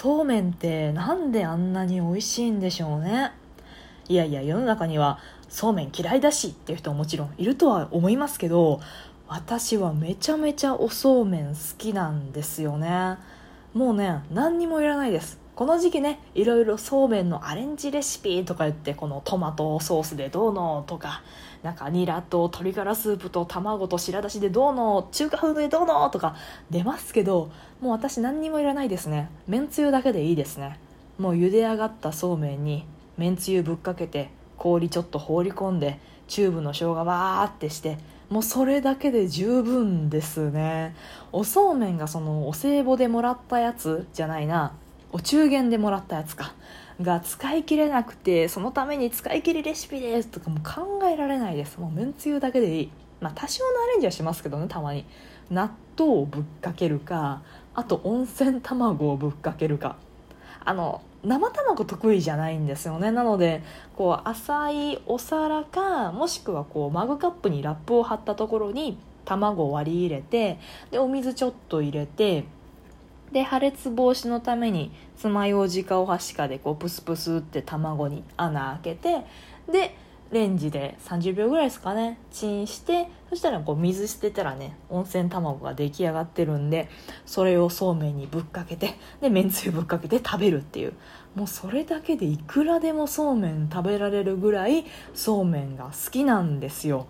そうめんってなんであんなに美味しいんでしょうね。いやいや世の中にはそうめん嫌いだしっていう人ももちろんいるとは思いますけど私はめちゃめちゃおそうめん好きなんですよね。もうね何にもいらないです。この時期ねいろいろそうめんのアレンジレシピとか言ってこのトマトソースでどうのとかなんかニラと鶏ガラスープと卵と白だしでどうの中華風でどうのとか出ますけどもう私何にもいらないですね。めんつゆだけでいいですね。もう茹で上がったそうめんにめんつゆぶっかけて氷ちょっと放り込んでチューブの生姜わーってしてもうそれだけで十分ですね。おそうめんがそのお歳暮でもらったやつじゃないな。お中元でもらったやつか。が使い切れなくてそのために使い切りレシピですとかも考えられないです。もうめんつゆだけでいい。まあ多少のアレンジはしますけどねたまに。納豆をぶっかけるかあと温泉卵をぶっかけるか。あの生卵得意じゃないんですよね。なのでこう浅いお皿かもしくはこうマグカップにラップを貼ったところに卵を割り入れてでお水ちょっと入れてで破裂防止のために爪楊枝かお箸かでこうプスプスって卵に穴開けてでレンジで30秒ぐらいですかねチンしてそしたらこう水捨てたらね温泉卵が出来上がってるんでそれをそうめんにぶっかけてでめんつゆぶっかけて食べるっていう。もうそれだけでいくらでもそうめん食べられるぐらいそうめんが好きなんですよ。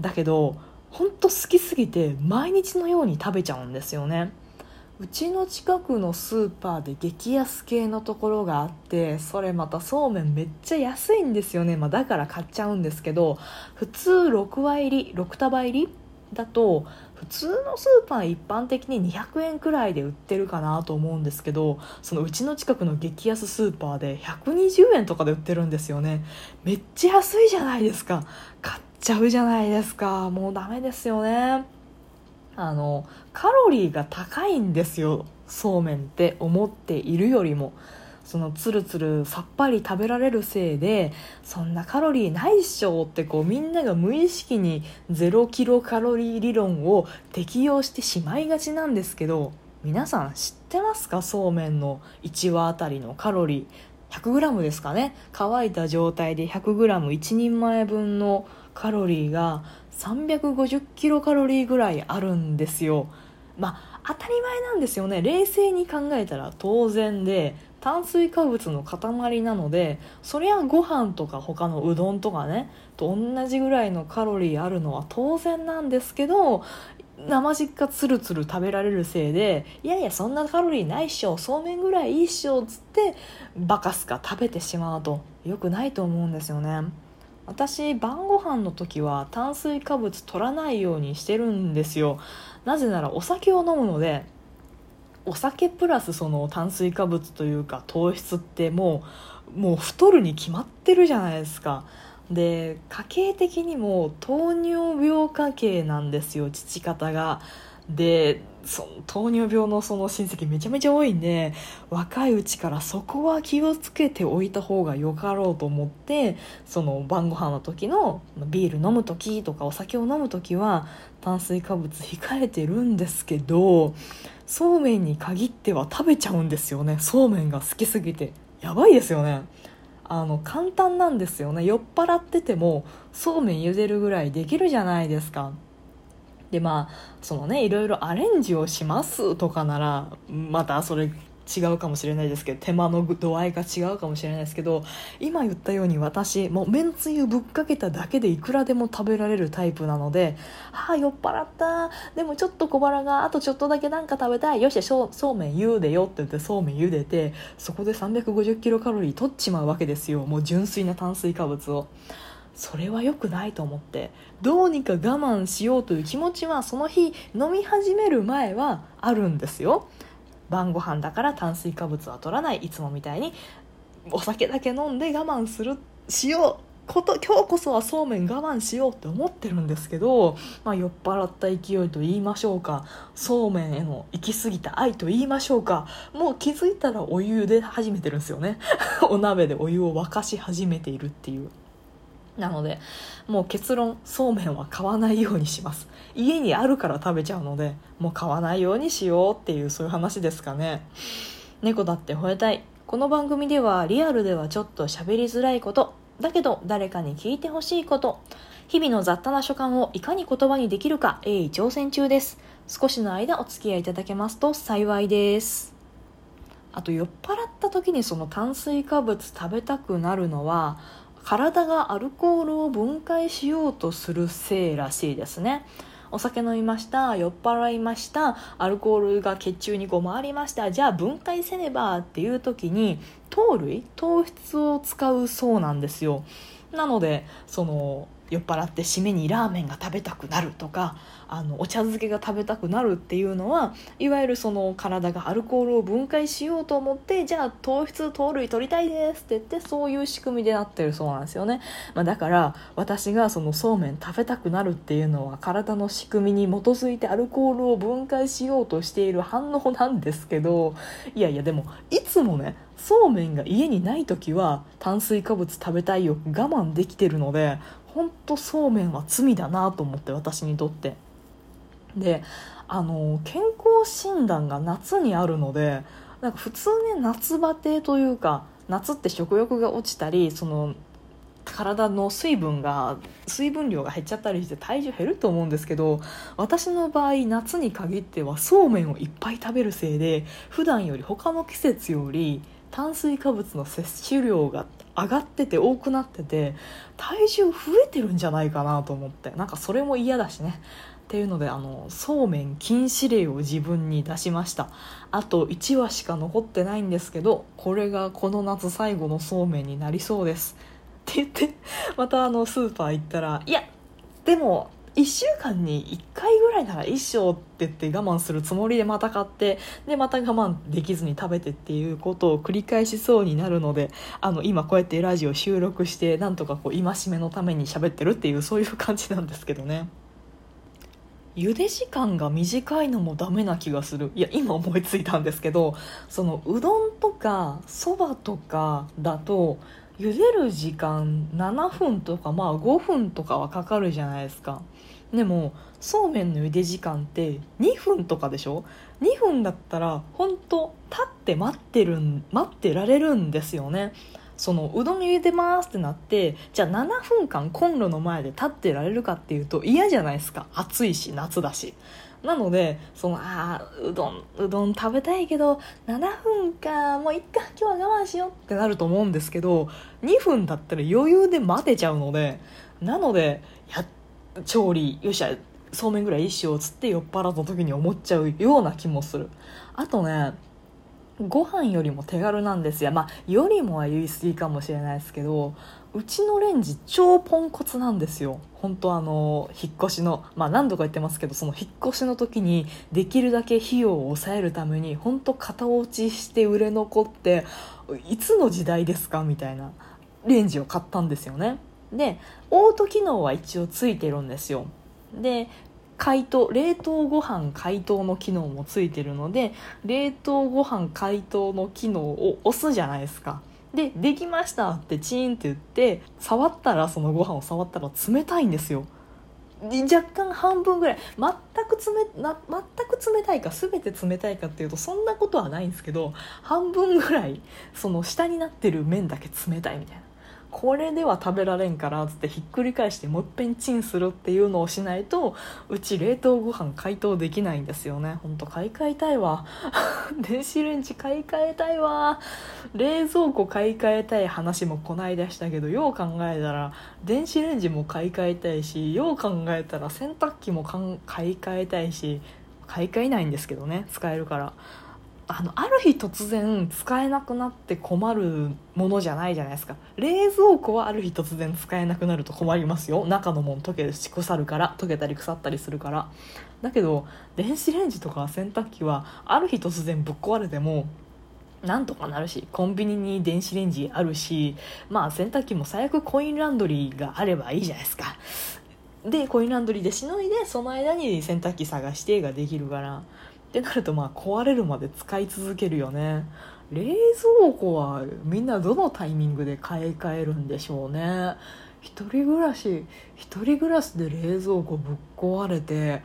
だけどほんと好きすぎて毎日のように食べちゃうんですよね。うちの近くのスーパーで激安系のところがあってそれまたそうめんめっちゃ安いんですよね、まあ、だから買っちゃうんですけど普通6話入り6束入りだと普通のスーパー一般的に200円くらいで売ってるかなと思うんですけどそのうちの近くの激安スーパーで120円とかで売ってるんですよね。めっちゃ安いじゃないですか。買っちゃうじゃないですか。もうダメですよね。あのカロリーが高いんですよそうめんって思っているよりも。そのつるつるさっぱり食べられるせいでそんなカロリーないっしょってこうみんなが無意識に0キロカロリー理論を適用してしまいがちなんですけど皆さん知ってますか？そうめんの1話あたりのカロリー。100g ですかね。乾いた状態で 100g1 人前分のカロリーが350キロカロリーぐらいあるんですよ。まあ当たり前なんですよね。冷静に考えたら当然で炭水化物の塊なのでそりゃご飯とか他のうどんとかねと同じぐらいのカロリーあるのは当然なんですけど生実家つるつる食べられるせいでいやいやそんなカロリーないっしょそうめんぐらいいいっしょっつってバカすか食べてしまうと良くないと思うんですよね。私晩ご飯の時は炭水化物取らないようにしてるんですよ。なぜならお酒を飲むのでお酒プラスその炭水化物というか糖質ってもうもう太るに決まってるじゃないですか。で家計的にも糖尿病家系なんですよ父方が。でその糖尿病のその親戚めちゃめちゃ多いんで若いうちからそこは気をつけておいた方がよかろうと思ってその晩ご飯の時のビール飲む時とかお酒を飲む時は炭水化物控えてるんですけどそうめんに限っては食べちゃうんですよね。そうめんが好きすぎて。やばいですよね。あの簡単なんですよね。酔っ払っててもそうめん茹でるぐらいできるじゃないですか。でまあそのねいろいろアレンジをしますとかならまたそれ違うかもしれないですけど手間の度合いが違うかもしれないですけど今言ったように私もうめんつゆぶっかけただけでいくらでも食べられるタイプなので「ああ酔っ払った。でもちょっと小腹があとちょっとだけなんか食べたい。よしそうそうめん茹でよ」って言ってそうめん茹でてそこで350キロカロリー取っちまうわけですよ。もう純粋な炭水化物を。それは良くないと思って。どうにか我慢しようという気持ちはその日飲み始める前はあるんですよ。晩ご飯だから炭水化物は取らないいつもみたいにお酒だけ飲んで我慢するしようこと今日こそはそうめん我慢しようって思ってるんですけど、まあ、酔っ払った勢いと言いましょうか。そうめんへの行き過ぎた愛と言いましょうか。もう気づいたらお湯で始めてるんですよね。お鍋でお湯を沸かし始めているっていう。なのでもう結論そうめんは買わないようにします。家にあるから食べちゃうのでもう買わないようにしようっていうそういう話ですかね。猫だって吠えたい。この番組ではリアルではちょっと喋りづらいこと。だけど誰かに聞いてほしいこと。日々の雑多な所感をいかに言葉にできるか鋭意挑戦中です。少しの間お付き合いいただけますと幸いです。あと酔っ払った時にその炭水化物食べたくなるのは体がアルコールを分解しようとするせいらしいですね。お酒飲みました酔っ払いましたアルコールが血中にこう回りましたじゃあ分解せねばっていう時に糖類糖質を使うそうなんですよ。なのでその酔っ払って締めにラーメンが食べたくなるとかあのお茶漬けが食べたくなるっていうのはいわゆるその体がアルコールを分解しようと思ってじゃあ糖質糖類取りたいですって言ってそういう仕組みでなってるそうなんですよね、まあ、だから私がそのそうめん食べたくなるっていうのは体の仕組みに基づいてアルコールを分解しようとしている反応なんですけどいやいやでもいつもねそうめんが家にない時は炭水化物食べたいを我慢できてるので本当そうめんは罪だなと思って私にとって。であの健康診断が夏にあるのでなんか普通ね夏バテというか夏って食欲が落ちたりその体の水分が水分量が減っちゃったりして体重減ると思うんですけど私の場合夏に限ってはそうめんをいっぱい食べるせいで普段より他の季節より炭水化物の摂取量が上がってて多くなってて体重増えてるんじゃないかなと思って。なんかそれも嫌だしね。っていうのであのそうめん禁止令を自分に出しました。あと1話しか残ってないんですけどこれがこの夏最後のそうめんになりそうです。って言ってまたあのスーパー行ったらいやでも1週間に1回ぐらいなら一生って言って我慢するつもりでまた買ってでまた我慢できずに食べてっていうことを繰り返しそうになるのであの今こうやってラジオ収録してなんとかこう戒めのために喋ってるっていうそういう感じなんですけどね。茹で時間が短いのもダメな気がするいや今思いついたんですけどそのうどんとかそばとかだと茹でる時間7分とかまあ5分とかはかかるじゃないですか。でもそうめんの茹で時間って2分とかでしょ？2分だったら本当立って待ってる待ってられるんですよね。そのうどん茹でますってなってじゃあ7分間コンロの前で立ってられるかっていうと嫌じゃないですか。暑いし夏だし。なのでそのあうどんうどん食べたいけど7分かもういっか今日は我慢しようってなると思うんですけど2分だったら余裕で待てちゃうのでなのでや調理よっしゃそうめんぐらい一生つって酔っ払った時に思っちゃうような気もする。あとねご飯よりも手軽なんですよ。まあよりもは言い過ぎかもしれないですけどうちのレンジ超ポンコツなんですよ。本当あの引っ越しのまあ何度か言ってますけどその引っ越しの時にできるだけ費用を抑えるために本当型落ちして売れ残っていつの時代ですかみたいなレンジを買ったんですよね。でオート機能は一応ついてるんですよ。で解凍冷凍ご飯解凍の機能もついてるので冷凍ご飯解凍の機能を押すじゃないですか。で「できました」ってチーンって言って触ったらそのご飯を触ったら冷たいんですよ。若干半分ぐらい全く冷な全く冷たいか全て冷たいかっていうとそんなことはないんですけど半分ぐらいその下になってる麺だけ冷たいみたいな。これでは食べられんからっつってひっくり返してもういっぺんチンするっていうのをしないとうち冷凍ご飯解凍できないんですよね。ほんと買い替えたいわ。電子レンジ買い替えたいわ。冷蔵庫買い替えたい話もこないだしたけどよう考えたら電子レンジも買い替えたいしよう考えたら洗濯機も買い替えたいし買い替えないんですけどね使えるから。あのある日突然使えなくなって困るものじゃないじゃないですか。冷蔵庫はある日突然使えなくなると困りますよ。中のもん溶けし腐るから。溶けたり腐ったりするから。だけど電子レンジとか洗濯機はある日突然ぶっ壊れてもなんとかなるしコンビニに電子レンジあるしまあ洗濯機も最悪コインランドリーがあればいいじゃないですか。でコインランドリーでしのいでその間に洗濯機探してができるから。ってなるとまあ壊れるまで使い続けるよね。冷蔵庫はみんなどのタイミングで買い替えるんでしょうね。一人暮らし一人暮らしで冷蔵庫ぶっ壊れて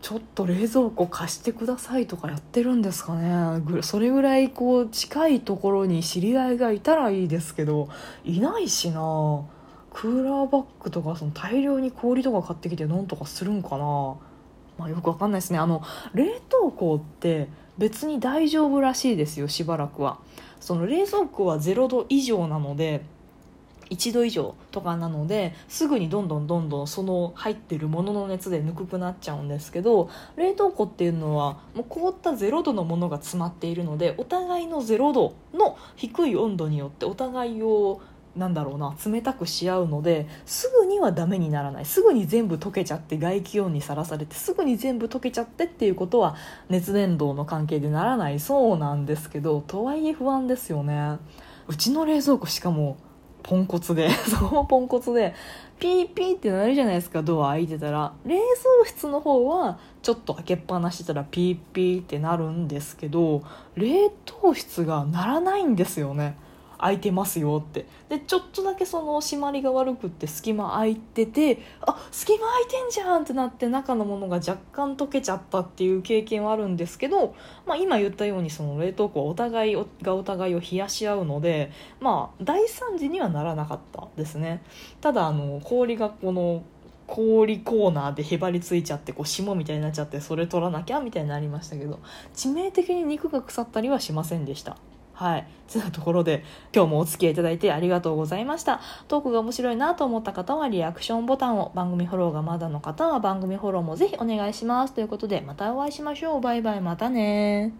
ちょっと冷蔵庫貸してくださいとかやってるんですかね。それぐらいこう近いところに知り合いがいたらいいですけどいないしな。クーラーバッグとかその大量に氷とか買ってきてなんとかするんかな、まあ、よくわかんないですね。あの冷凍庫って別に大丈夫らしいですよしばらくは。その冷蔵庫は0度以上なので1度以上とかなのですぐにどんどんどんどんその入ってるものの熱でぬくくなっちゃうんですけど冷凍庫っていうのはもう凍った0度のものが詰まっているのでお互いの0度の低い温度によってお互いをなんだろうな冷たくし合うのですぐにはダメにならない。すぐに全部溶けちゃって外気温にさらされてすぐに全部溶けちゃってっていうことは熱伝導の関係でならない。そうなんですけどとはいえ不安ですよね。うちの冷蔵庫しかもポンコツで そこもポンコツでピーピーってなるじゃないですかドア開いてたら。冷蔵室の方はちょっと開けっぱなしてたらピーピーってなるんですけど冷凍室がならないんですよね。開いてますよって。でちょっとだけその締まりが悪くって隙間空いててあ隙間空いてんじゃんってなって中のものが若干溶けちゃったっていう経験はあるんですけど、まあ、今言ったようにその冷凍庫はお互いがお互いを冷やし合うので、まあ、大惨事にはならなかったですね。ただあの氷がこの氷コーナーでへばりついちゃってこう霜みたいになっちゃってそれ取らなきゃみたいになりましたけど致命的に肉が腐ったりはしませんでした。はい。そんなところで、今日もお付き合いいただいてありがとうございました。トークが面白いなと思った方はリアクションボタンを、番組フォローがまだの方は番組フォローもぜひお願いします。ということで、またお会いしましょう。バイバイ、またね